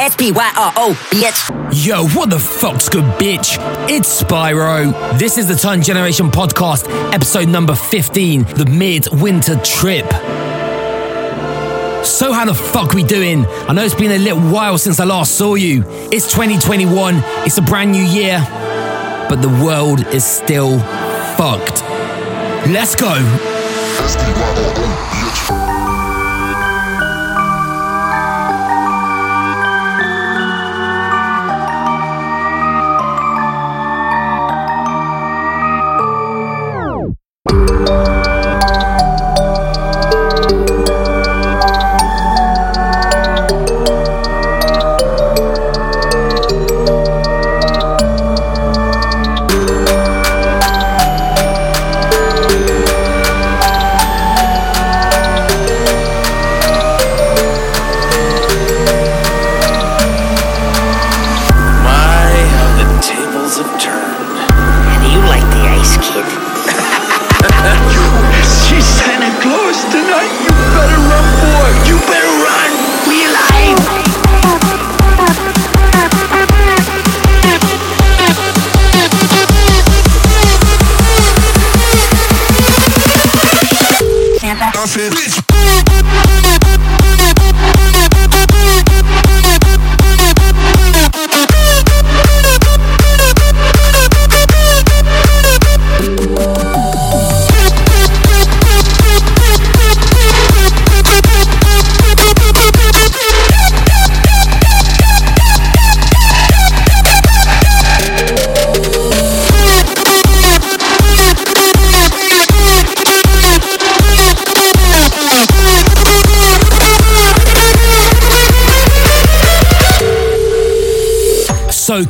S-P-Y-R-O, bitch. Yo, what the fuck's good, bitch? It's Spyro. This is the Turn Generation podcast, episode number 15, the mid-winter trip. So how the fuck we doing? I know it's been a little while since I last saw you. It's 2021, it's a brand new year, but the world is still fucked. Let's go.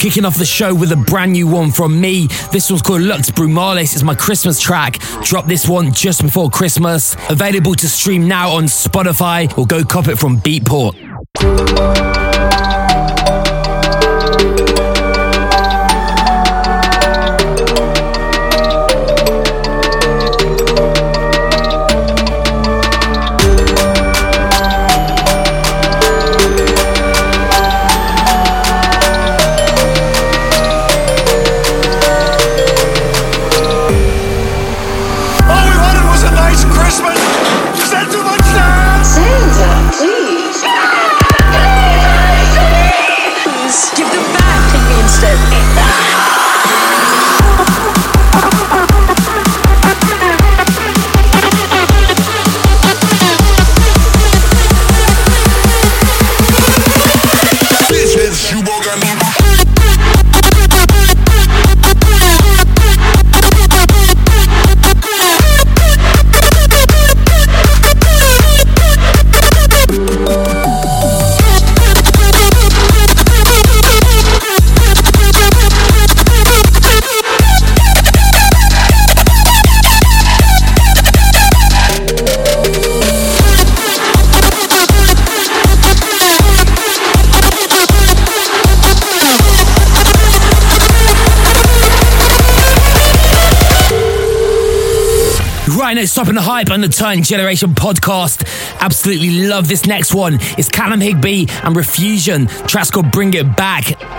Kicking off the show with a brand new one from me. This one's called Lux Brumales. It's my Christmas track. Drop this one just before Christmas. Available to stream now on Spotify or go cop it from Beatport. Now, stopping the hype on the Turn Generation podcast. Absolutely love this next one. It's Callum Higby and Refusion. Track's called Bring It Back.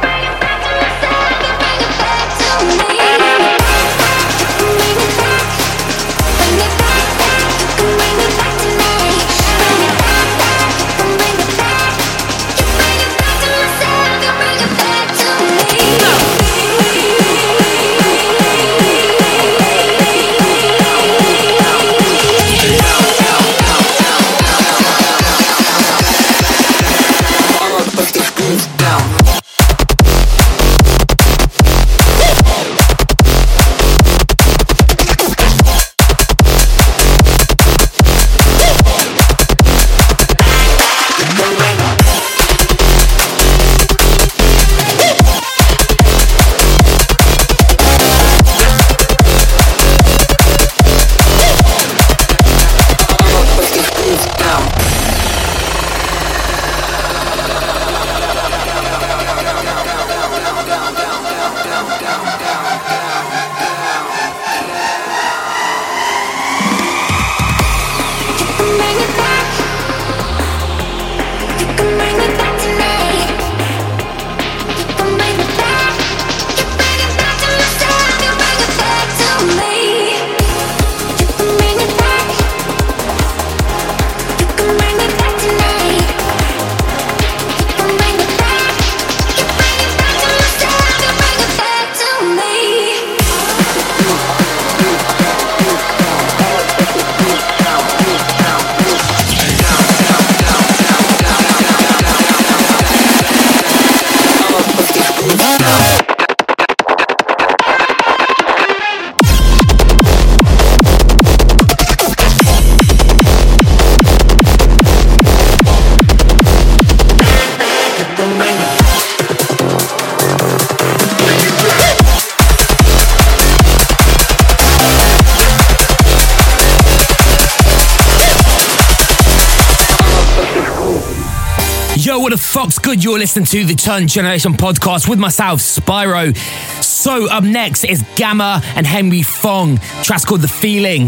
Good? You're listening to the Turn Generation podcast with myself, Spyro. So up next is Gamma and Henry Fong. Track's called The Feeling.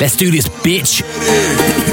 Let's do this, bitch.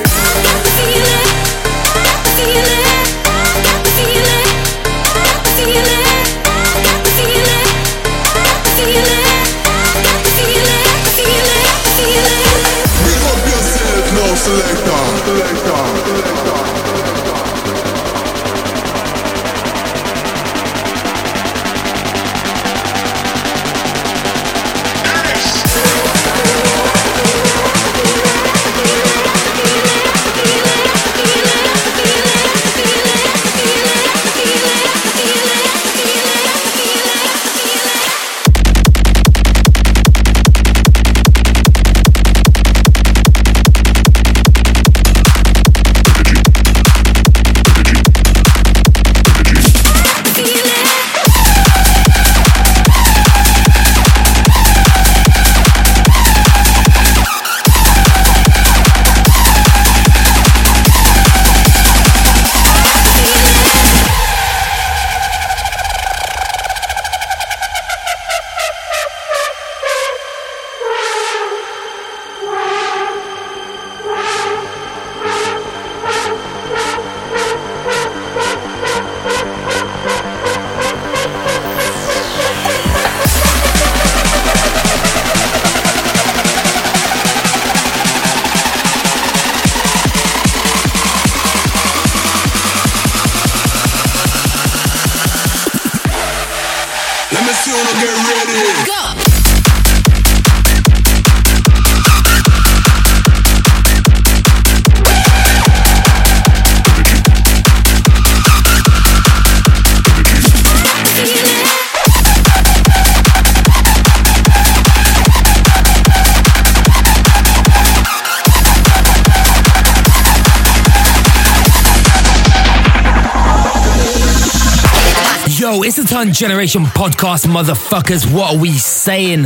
Turn Generation podcast, motherfuckers. What are we saying?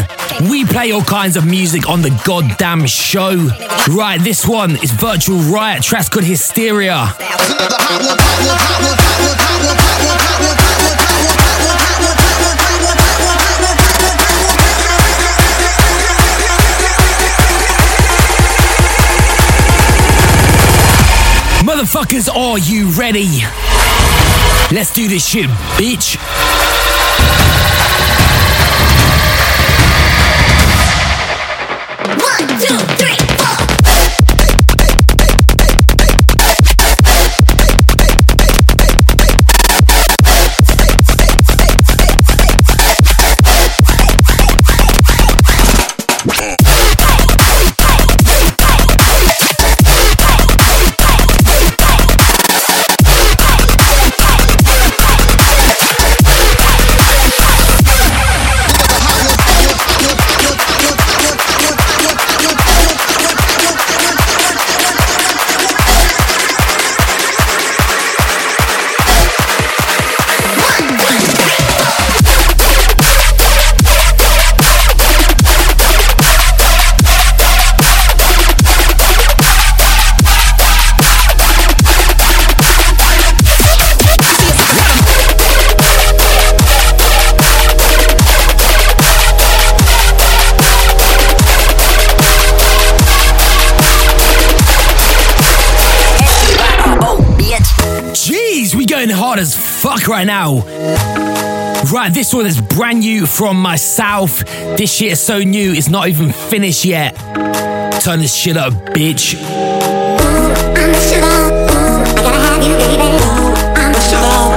We play all kinds of music on the goddamn show. Right, this one is Virtual Riot, track's called Hysteria. Motherfuckers, are you ready? Let's do this shit, bitch. Hard as fuck right now. Right, this one is brand new from myself. This shit is so new, it's not even finished yet. Turn this shit up, bitch. Ooh,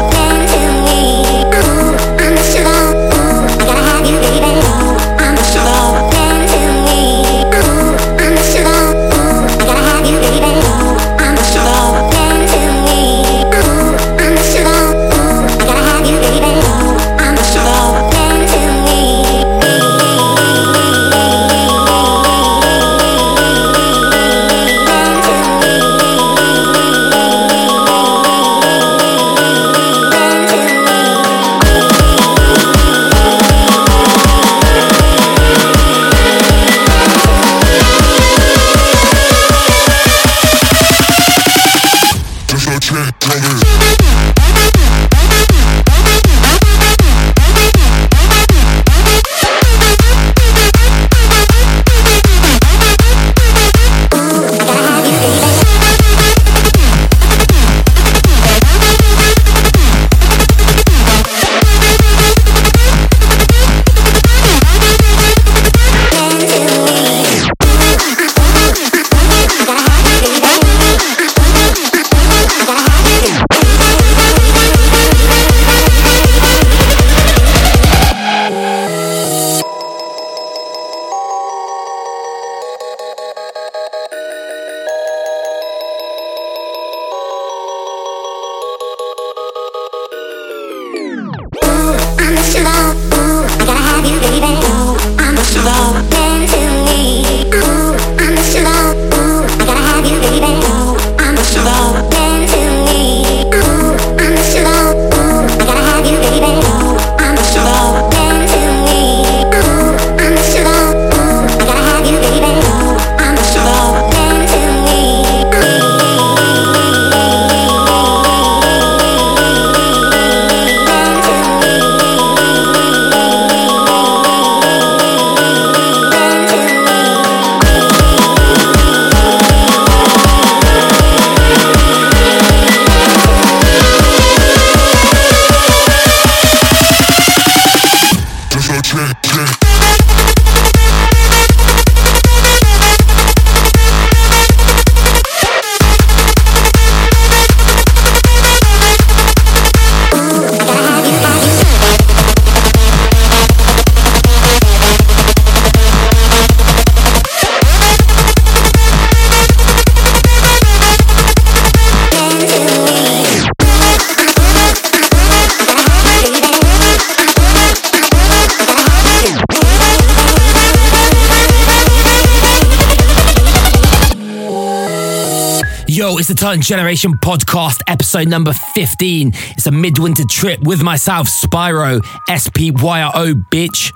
it's the Turn Generation podcast, episode number 15. It's a midwinter trip with myself, Spyro, S P Y R O, bitch.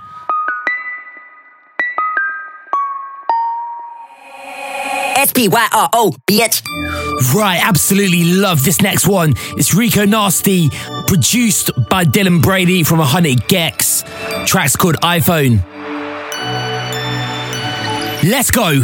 S P Y R O, bitch. Right, absolutely love this next one. It's Rico Nasty, produced by Dylan Brady from 100 gecs. Track's called iPhone. Let's go.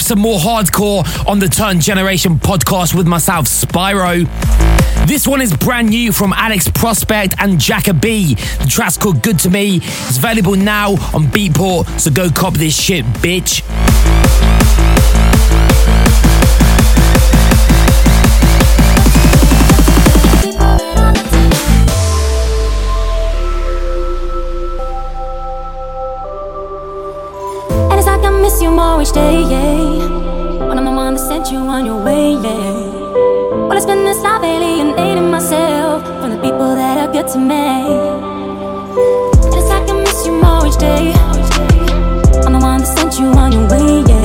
Some more hardcore on the Turn Generation podcast with myself, Spyro. This one is brand new from Alex Prospect and Jacka B. The track's called Good to Me. It's available now on Beatport, so go cop this shit, bitch. And good to me. And like I miss you more each day. I'm the one that sent you on your way, yeah.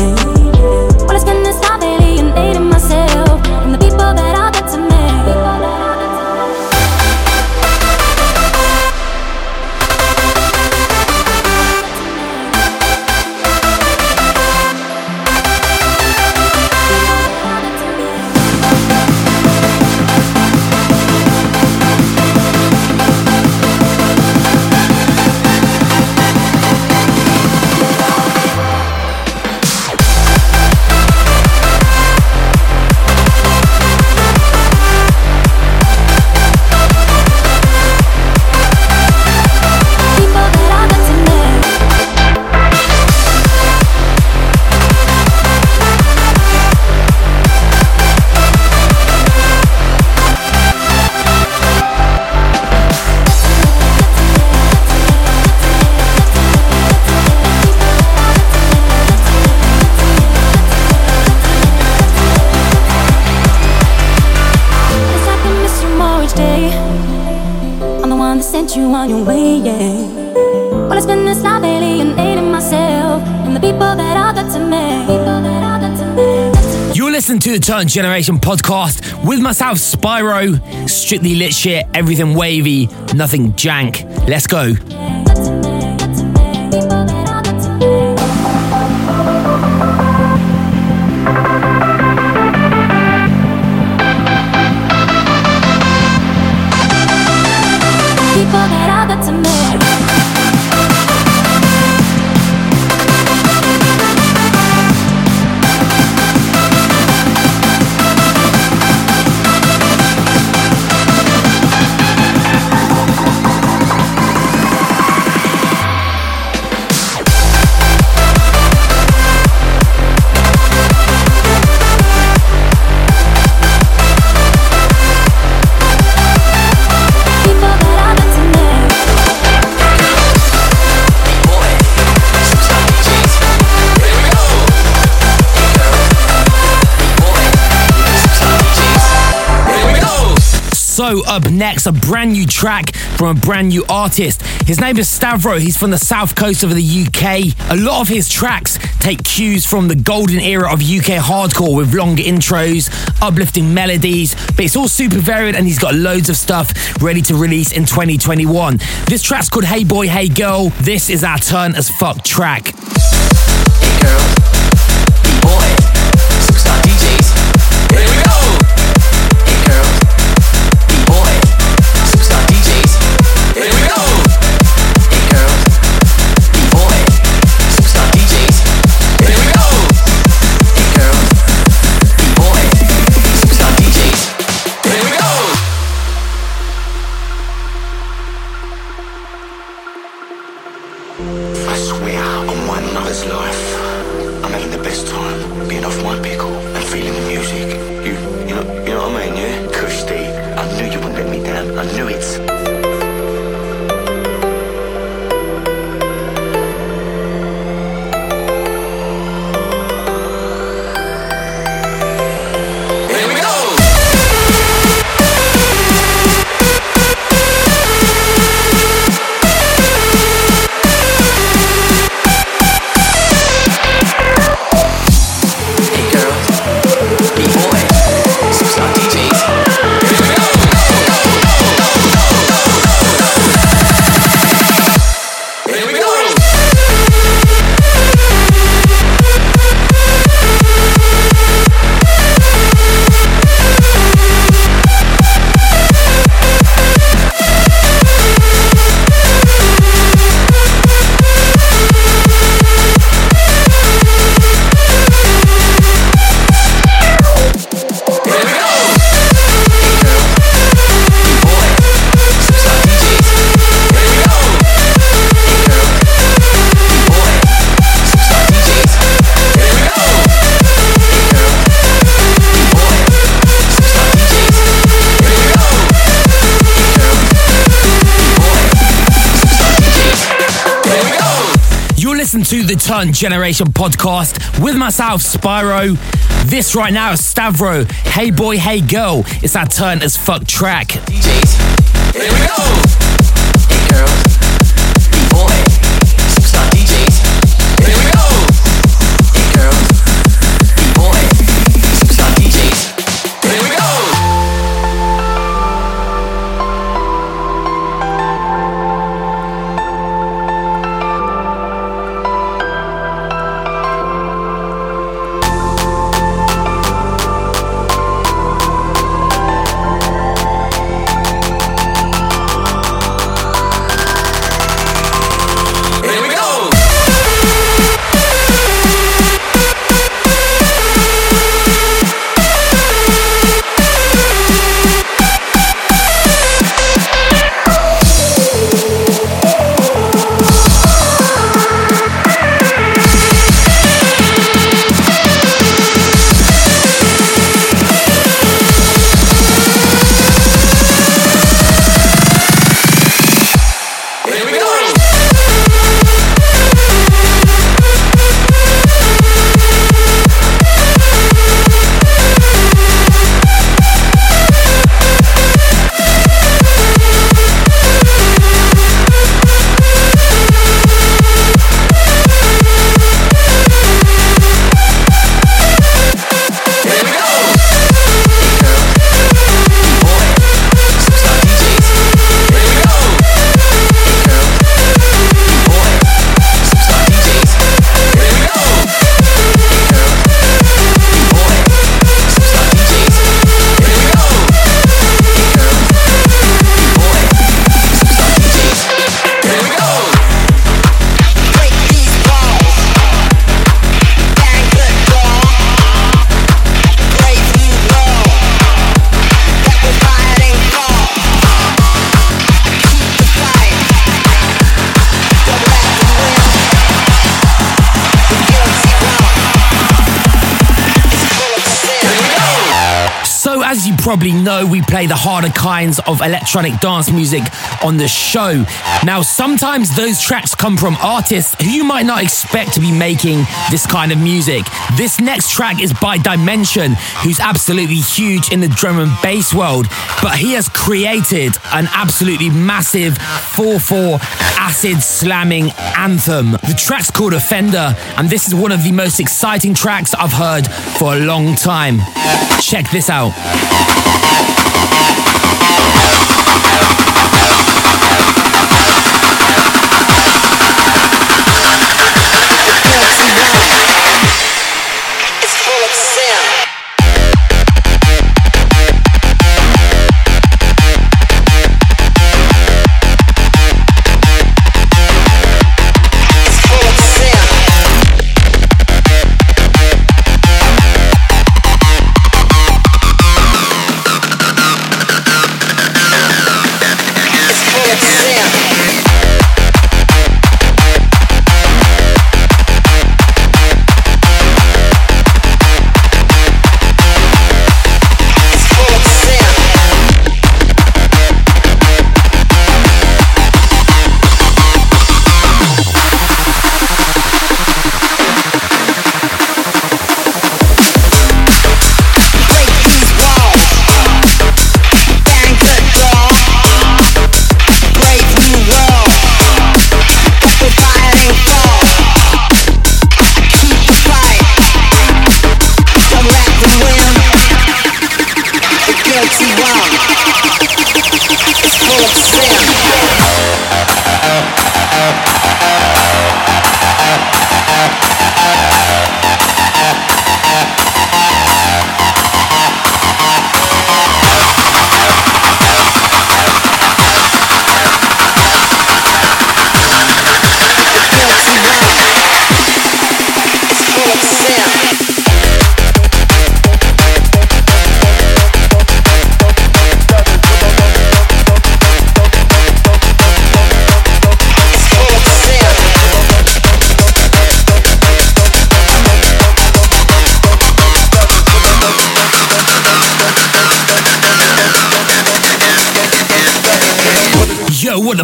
The Turn Generation podcast with myself, Spyro. Strictly lit shit, everything wavy, nothing jank. Let's go. People that are Up next, a brand new track from a brand new artist. His name is Stavro. He's from the south coast of the UK. A lot of his tracks take cues from the golden era of UK hardcore with longer intros, uplifting melodies, but it's all super varied and he's got loads of stuff ready to release in 2021. This track's called Hey Boy, Hey Girl. This is our turn as fuck track. I listen to the Turn Generation podcast with myself, Spyro. This right now is Stavro. Hey boy, hey girl. It's our turn as fuck track. DJs, here we go. Hey girls, probably know, we play the harder kinds of electronic dance music on the show. Now, sometimes those tracks come from artists who you might not expect to be making this kind of music. This next track is by Dimension, who's absolutely huge in the drum and bass world, but he has created an absolutely massive 4 4 acid slamming anthem. The track's called Offender, and this is one of the most exciting tracks I've heard for a long time. Check this out. Ha.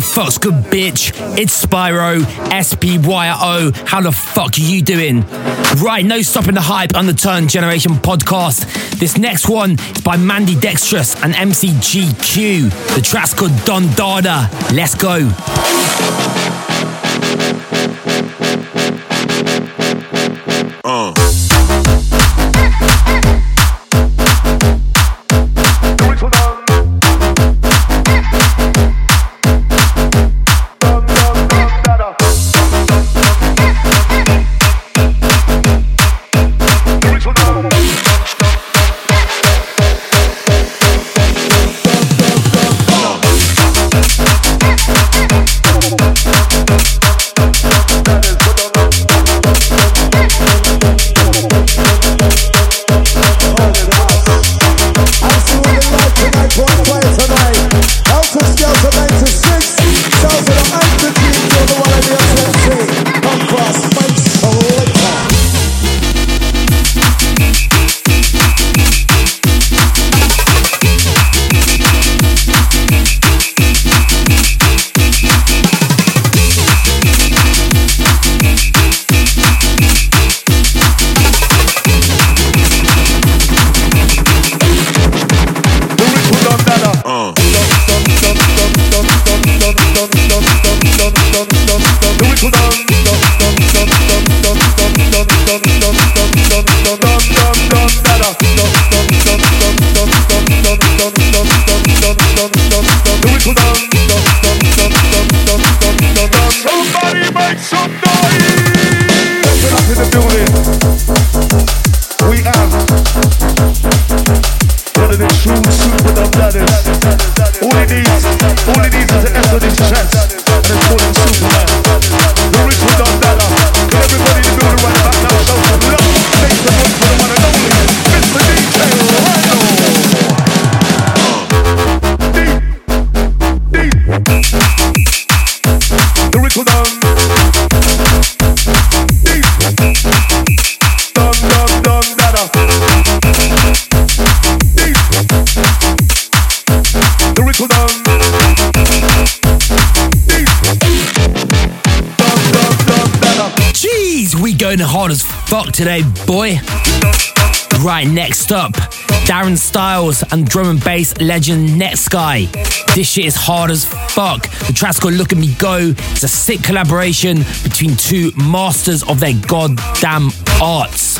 Fuck's good, bitch? It's Spyro, S P Y R O. How the fuck are you doing? Right, no stopping the hype on the Turn Generation podcast. This next one is by Mandidextrous and MCGQ. The track's called Don Dada. Let's go. Today, boy. Right, next up, Darren Styles and drum and bass legend Netsky. This shit is hard as fuck. The track's called Look at Me Go. It's a sick collaboration between two masters of their goddamn arts.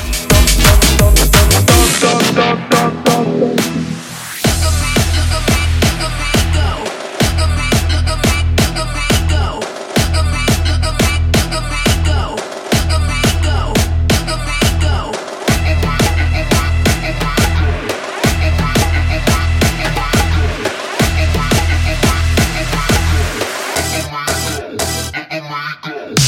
we go.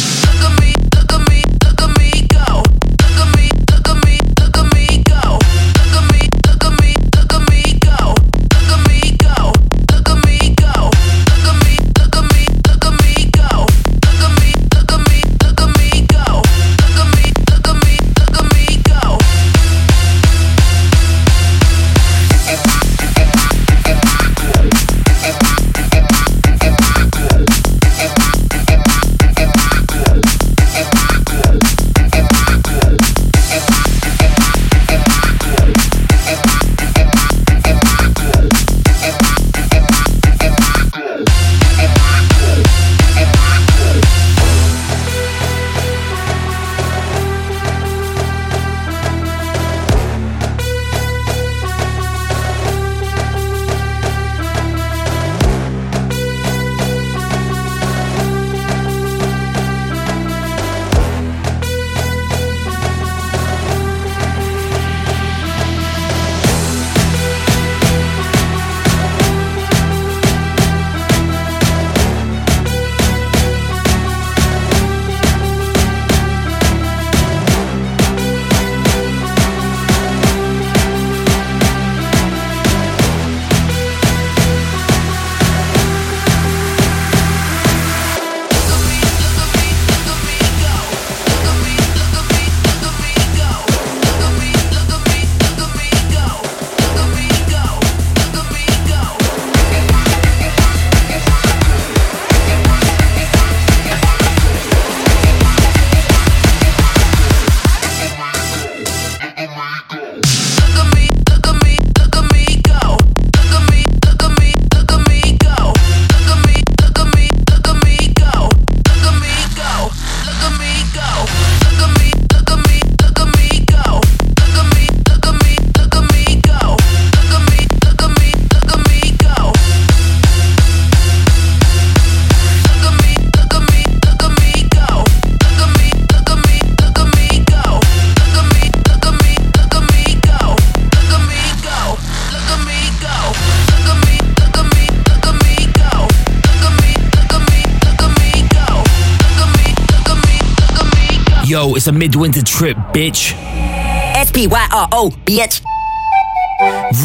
Yo, it's a midwinter trip, bitch. S-P-Y-R-O, bitch.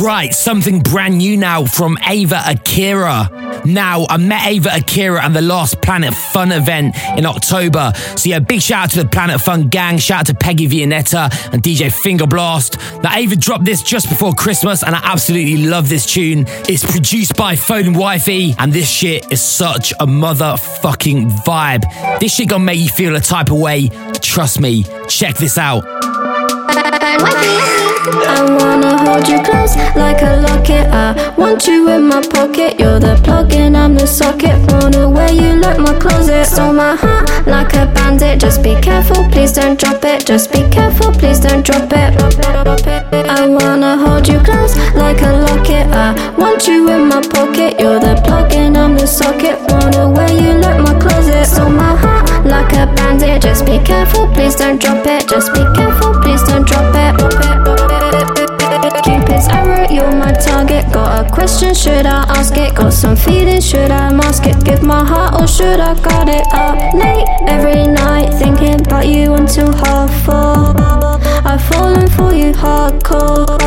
Right, something brand new now from Ava Akira. Now, I met Ava Akira at the last Planet Fun event in October. So, yeah, big shout out to the Planet Fun gang. Shout out to Peggy Vianetta and DJ Fingerblast. Now, Ava dropped this just before Christmas, and I absolutely love this tune. It's produced by Phone Wifey, and this shit is such a motherfucking vibe. This shit gonna make you feel a type of way. Trust me. Check this out. I wanna hold you close like a locket. I want you in my pocket. You're the plug and I'm the socket. Wanna wear you like my closet. Stole my heart like a bandit. Just be careful, please don't drop it. Just be careful, please don't drop it. I wanna hold you close like a locket. I want you in my pocket. You're the plug and I'm the socket. Wanna wear you like my closet. Stole my heart like a bandit. Just be careful, please don't drop it. Just be careful, please don't drop it. Cupid's arrow, you're my target. Got a question, should I ask it? Got some feelings, should I mask it? Give my heart or should I guard it up late every night? Thinking about you until half four. I've fallen for you hardcore.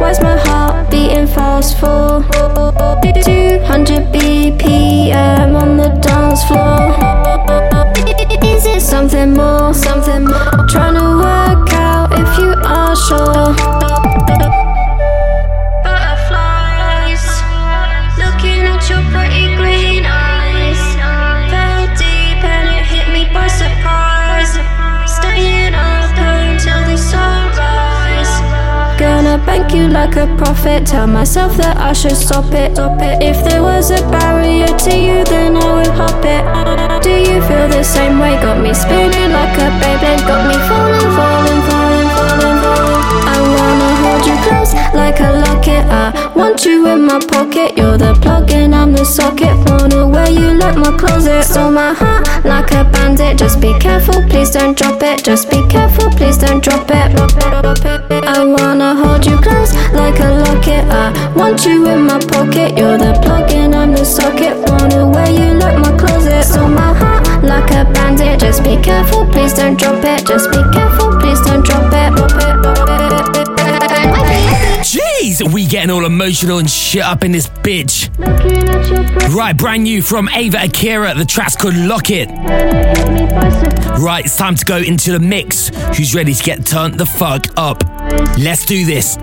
Why's my heart beating fast for? 200 BPM on the dance floor. Is it something more? Something more? Trying to work out if you are sure. You like a prophet. Tell myself that I should stop it. Stop it. If there was a barrier to you, then I would hop it. Do you feel the same way? Got me spinning like a Beyblade. Got me falling, falling, falling, falling, falling. You close like a locket. I want you in my pocket. You're the plug and I'm the socket. Wanna wear you like my closet. Stole my heart like a bandit. Just be careful, please don't drop it. Just be careful, please don't drop it. I wanna hold you close like a locket. I want you in my pocket. You're the plug and I'm the socket. Wanna wear you like my closet. Stole my heart like a bandit. Just be careful, please don't drop it. Just be careful, please don't drop it. Jeez, we getting all emotional and shit up in this bitch. Right, brand new from Ava Akira. The track's called Lock It. Right, it's time to go into the mix. Who's ready to get turned the fuck up? Let's do this.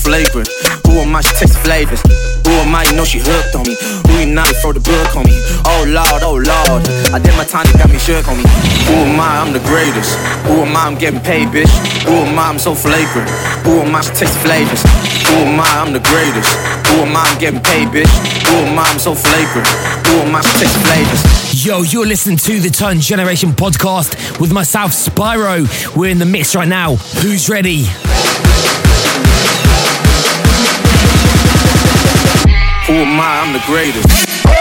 Flagrant. Who am I? She takes flavors. Who am I? You know she hooked on me. Who you not? You throw the book on me. Oh lord, oh lord. I did my time, they got me shook on me. Who am I? I'm the greatest. Who am I? I'm getting paid, bitch. Who am I? I'm so flagrant. Who am I? She takes flavors. Who am I? I'm the greatest. Who am I? I'm getting paid, bitch. Who am I? I'm so flagrant. Who am I? She takes flavors. Yo, you're listening to the Turn Generation podcast with myself, Spyro. We're in the mix right now. Who's ready? Who am I? I'm the greatest.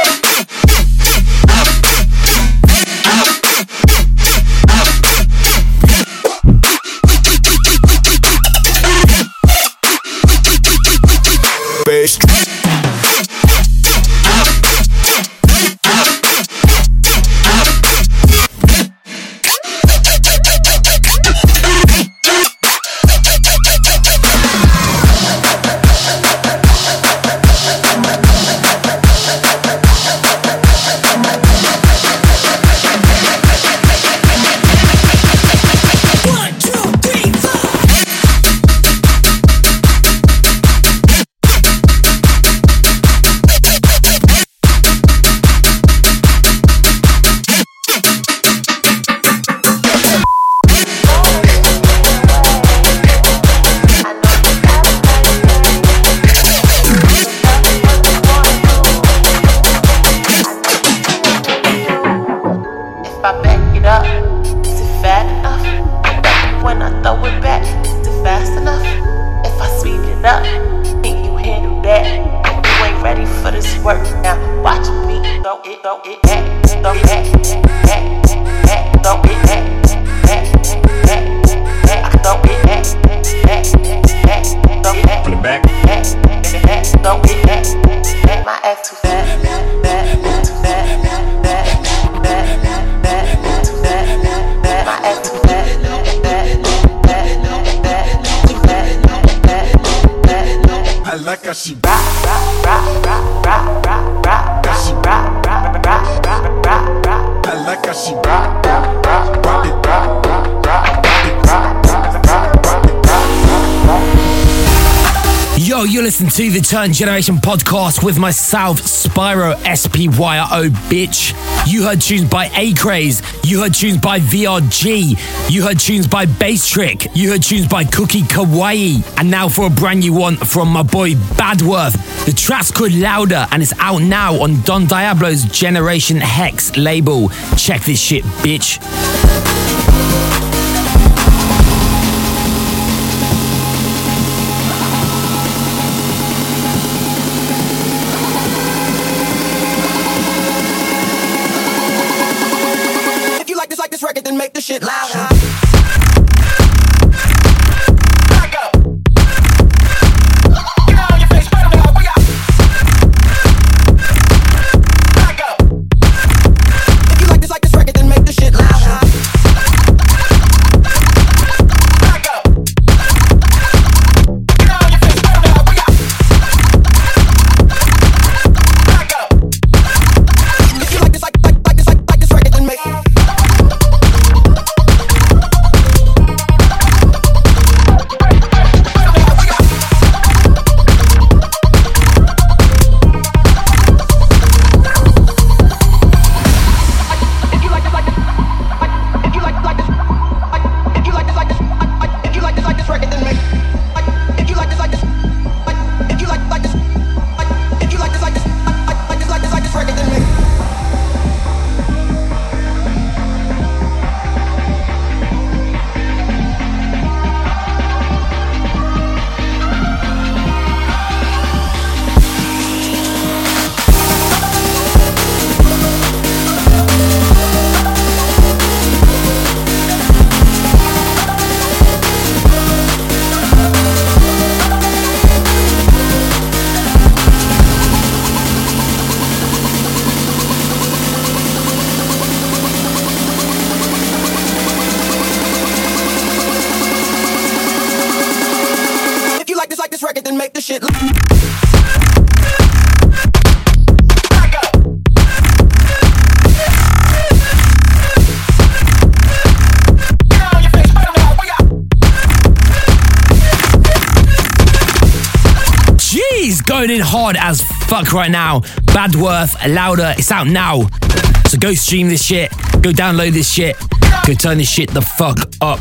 Listen to the Turn Generation podcast with myself, Spyro SPYRO, bitch. You heard tunes by A Craze. You heard tunes by VRG. You heard tunes by Bass Trick. You heard tunes by Cookie Kawaii. And now for a brand new one from my boy Badworth. The track's called Louder and it's out now on Don Diablo's Generation Hex label. Check this shit, bitch. fuck right now. Badworth, Louder, it's out now. So go stream this shit, go download this shit, go turn this shit the fuck up.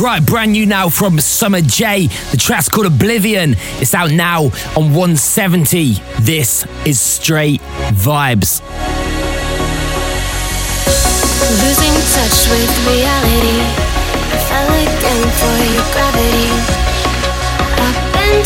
Right, brand new now from Summer J. The track's called Oblivion. It's out now on 170. This is straight vibes. Losing touch with reality. I fell again for you.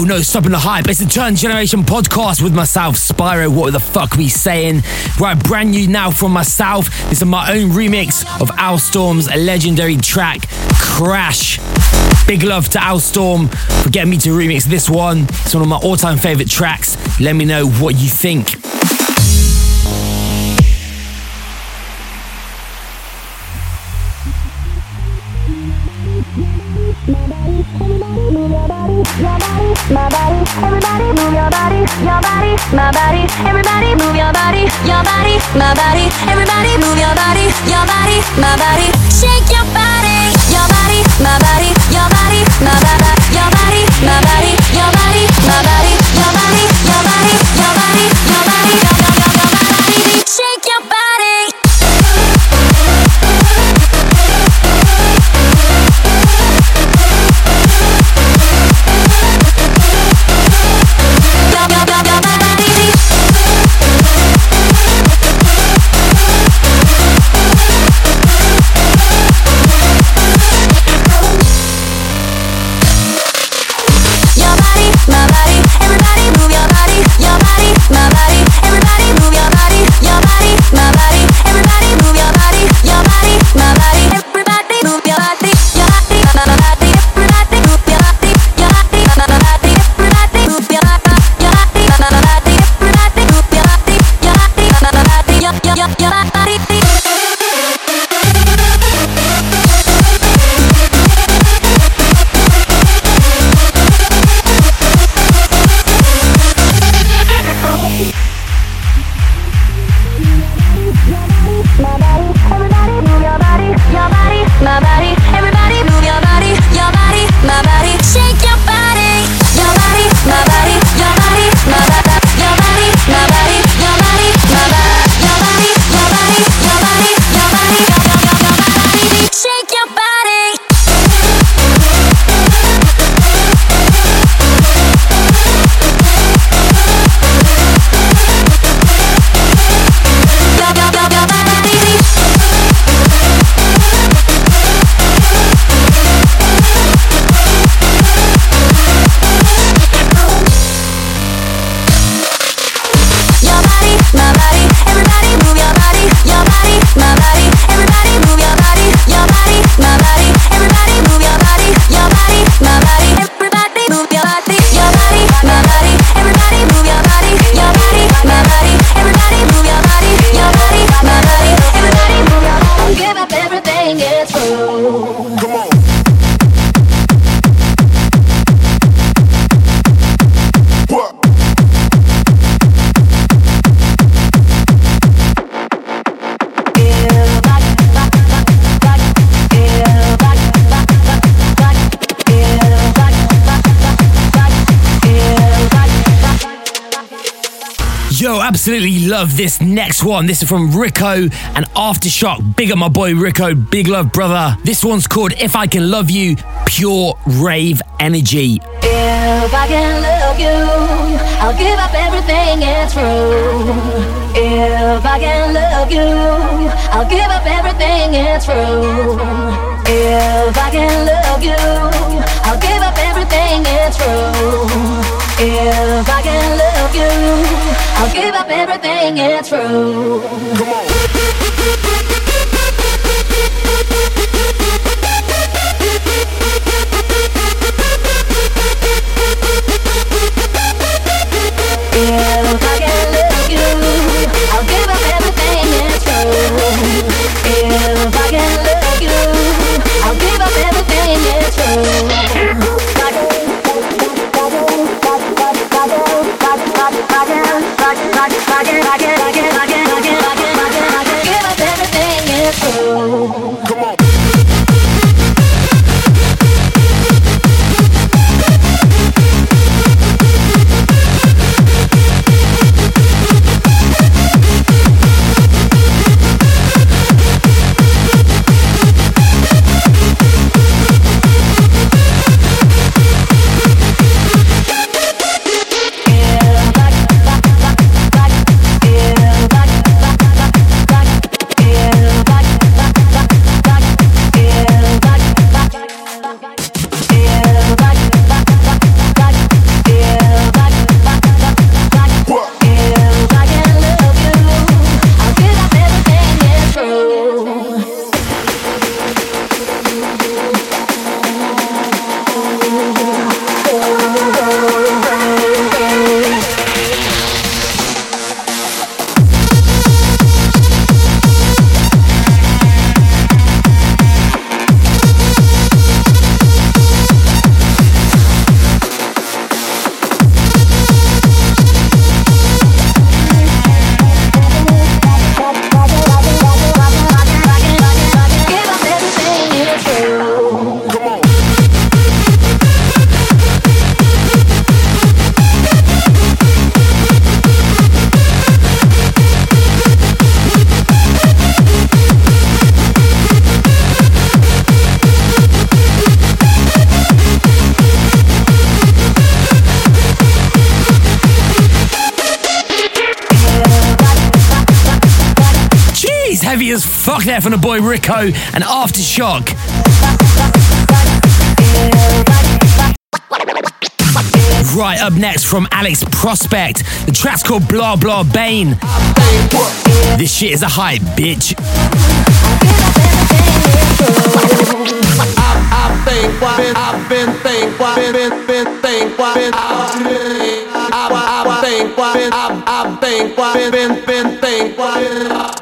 Yo, no, stopping the hype. It's the Turn Generation podcast with myself, Spyro. What the fuck we saying? Right, brand new now from myself. This is my own remix of Alstorm's legendary track, Crash. Big love to Alstorm for getting me to remix this one. It's one of my all time favorite tracks. Let me know what you think. My body, absolutely love this next one. This is from Rico and Aftershock. Big up my boy Rico. Big love, brother. This one's called If I Can Love You, Pure Rave Energy. If I can love you, I'll give up everything, it's true. If I can love you, I'll give up everything, it's true. If I can love you, I'll give up everything, it's true. If I can love you, I'll give up everything, it's true. Come there from the boy Rico and Aftershock. Right up next from Alex Prospect. The track's called Blah Blah Bane. This shit is a hype, bitch. I've been, I've been, think, been, been, been, think, been, I've been, I've think, been, I've, I've think, been, been, been, think, been,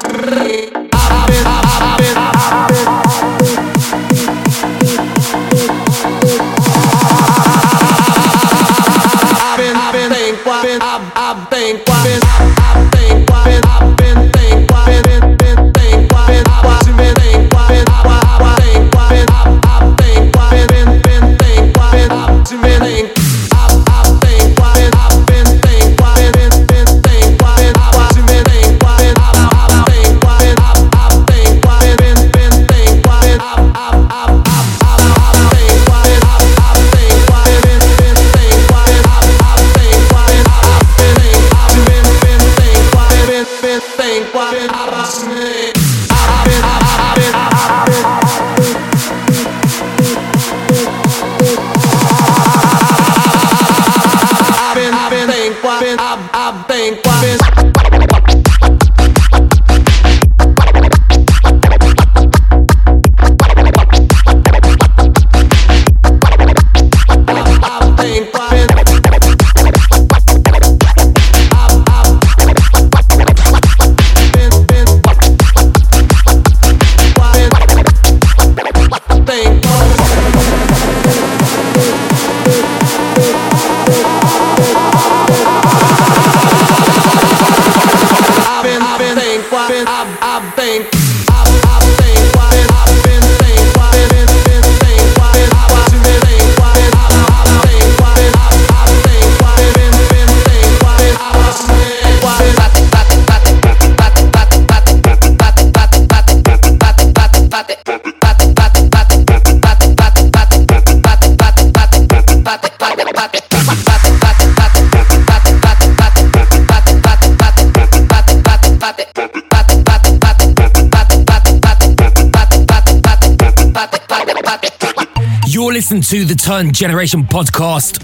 You're to the Turn Generation podcast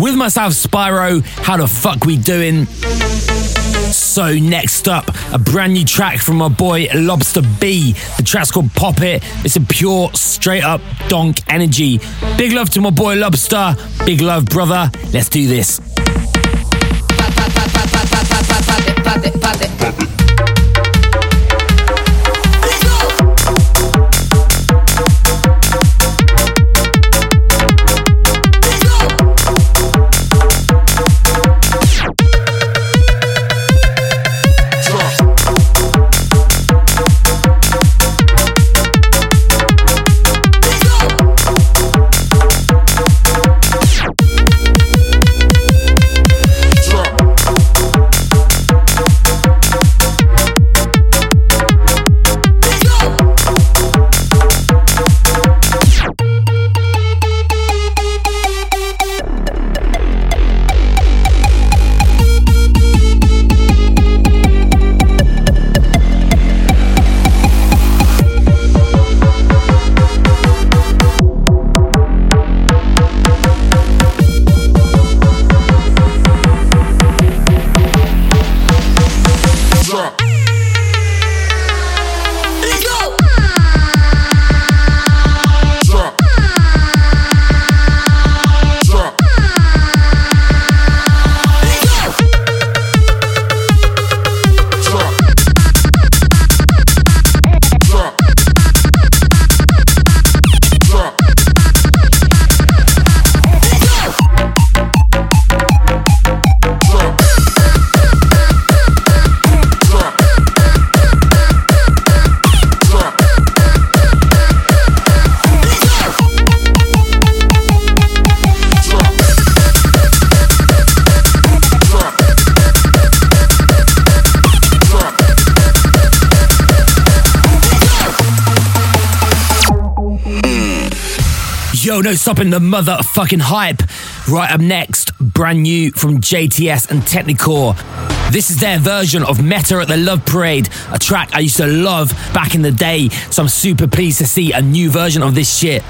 with myself, Spyro. How the fuck we doing? So next up, a brand new track from my boy Lobster B. The track's called Pop It. It's a pure, straight up donk energy. Big love to my boy Lobster. Big love, brother. Let's do this. Stopping the motherfucking hype. Right up next, brand new from JTS and Technikore. This is their version of Meet Her at the Love Parade, a track I used to love back in the day. So I'm super pleased to see a new version of this shit.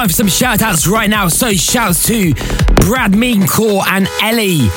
Time for some shout outs right now. So shouts to Brad Meancore and Ellie.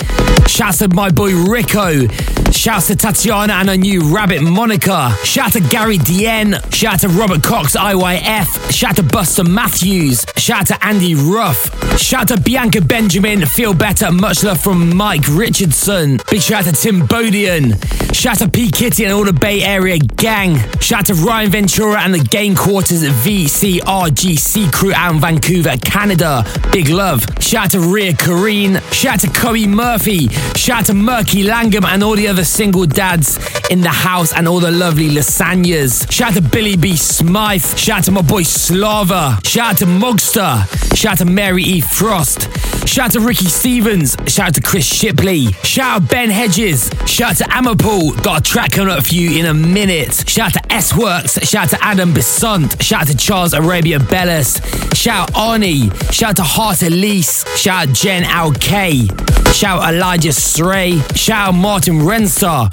Shouts to my boy Rico. Shouts to Tatiana and her new rabbit Monica. Shout to Gary Dien. Shout to Robert Cox IYF. Shout to Buster Matthews. Shout to Andy Ruff. Shout to Bianca Benjamin. Feel better. Much love from Mike Richardson. Big shout to Tim Bodian. Shout to P Kitty and all the Bay Area gang. Shout to Ryan Ventura and the Game Quarters VCRGC crew out in Vancouver, Canada. Big love. Shout to Rhea Kareen. Shout to Coey Murphy. Shout to Murky Langham and all the other single dads in the house and all the lovely lasagnas. Shout to Billy B. Smythe. Shout to my boy Slava. Shout to Mogster. Shout to Mary E. Frost. Shout out to Ricky Stevens. Shout out to Chris Shipley. Shout out Ben Hedges. Shout out to Amapool. Got a track coming up for you in a minute. Shout out to S Works. Shout out to Adam Besant. Shout out to Charles Arabia Bellis. Shout out Arnie. Shout to Heart Elise. Shout out Jen K. Shout Elijah Stray. Shout Martin Renstar.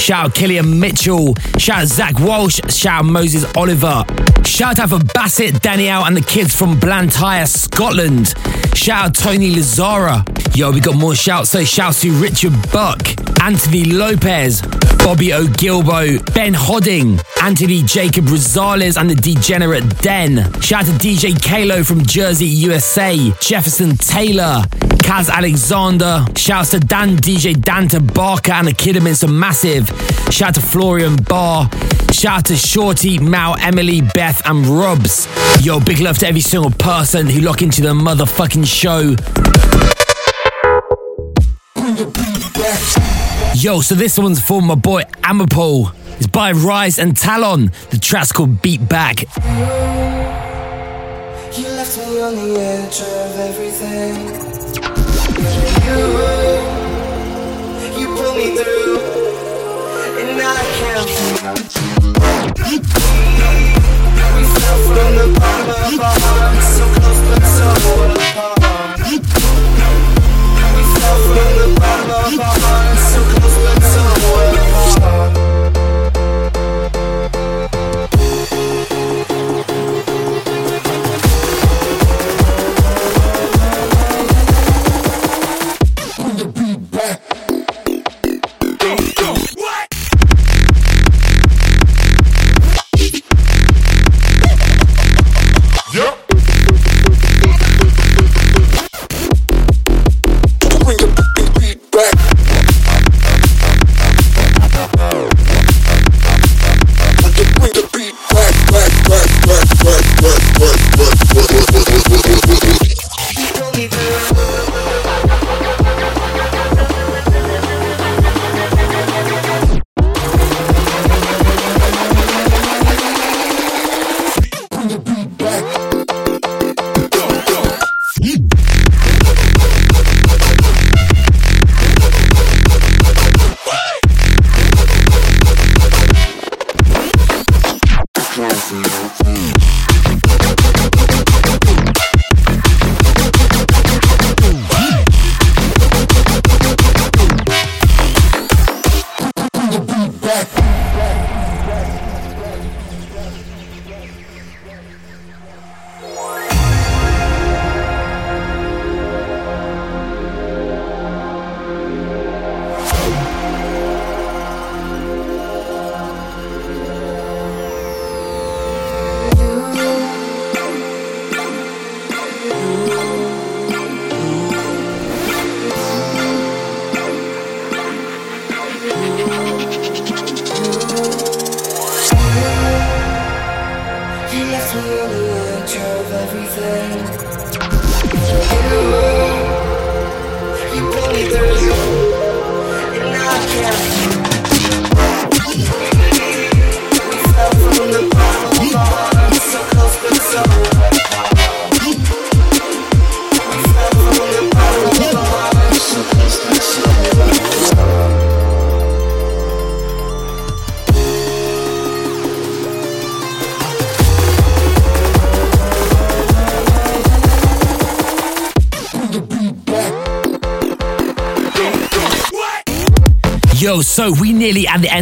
Shout out Killian Mitchell. Shout out Zach Walsh. Shout out Moses Oliver. Shout out for Bassett, Danielle, and the kids from Blantyre, Scotland. Shout out Tony Lazara. Yo, we got more shouts. So shouts to Richard Buck, Anthony Lopez, Bobby O'Gilbo, Ben Hodding, Anthony Jacob Rosales, and the Degenerate Den. Shout out to DJ Kalo from Jersey, USA. Jefferson Taylor. Kaz Alexander. Shouts to Dan DJ Danta Barker and the Kidderminster Massive. Shout out to Florian Barr. Shout out to Shorty, Mal, Emily, Beth, and Robs. Yo, big love to every single person who lock into the motherfucking show. Yo, so this one's for my boy Amapol. It's by Rise and Talon. The track's called Beat Back. You left me on the edge of everything. You, you pulled me through, and I can't. We from the bottom of so close but so apart. We fell from the bottom of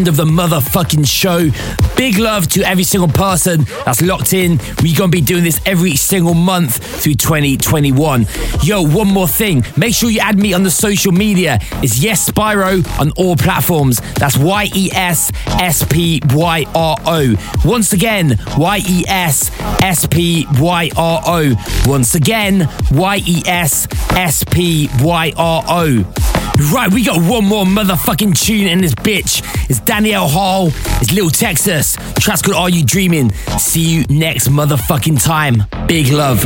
end of the motherfucking show. Big love to every single person that's locked in. We're gonna be doing this every single month through 2021. Yo, one more thing. Make sure you add me on the social media. It's Yes Spyro on all platforms. That's Y E S S P Y R O. Once again, Y E S S P Y R O. Once again, Y E S S P Y R O. Right, we got one more motherfucking tune in this bitch. It's Danielle Hall. It's Little Texas. Track's called Are You Dreaming? See you next motherfucking time. Big love.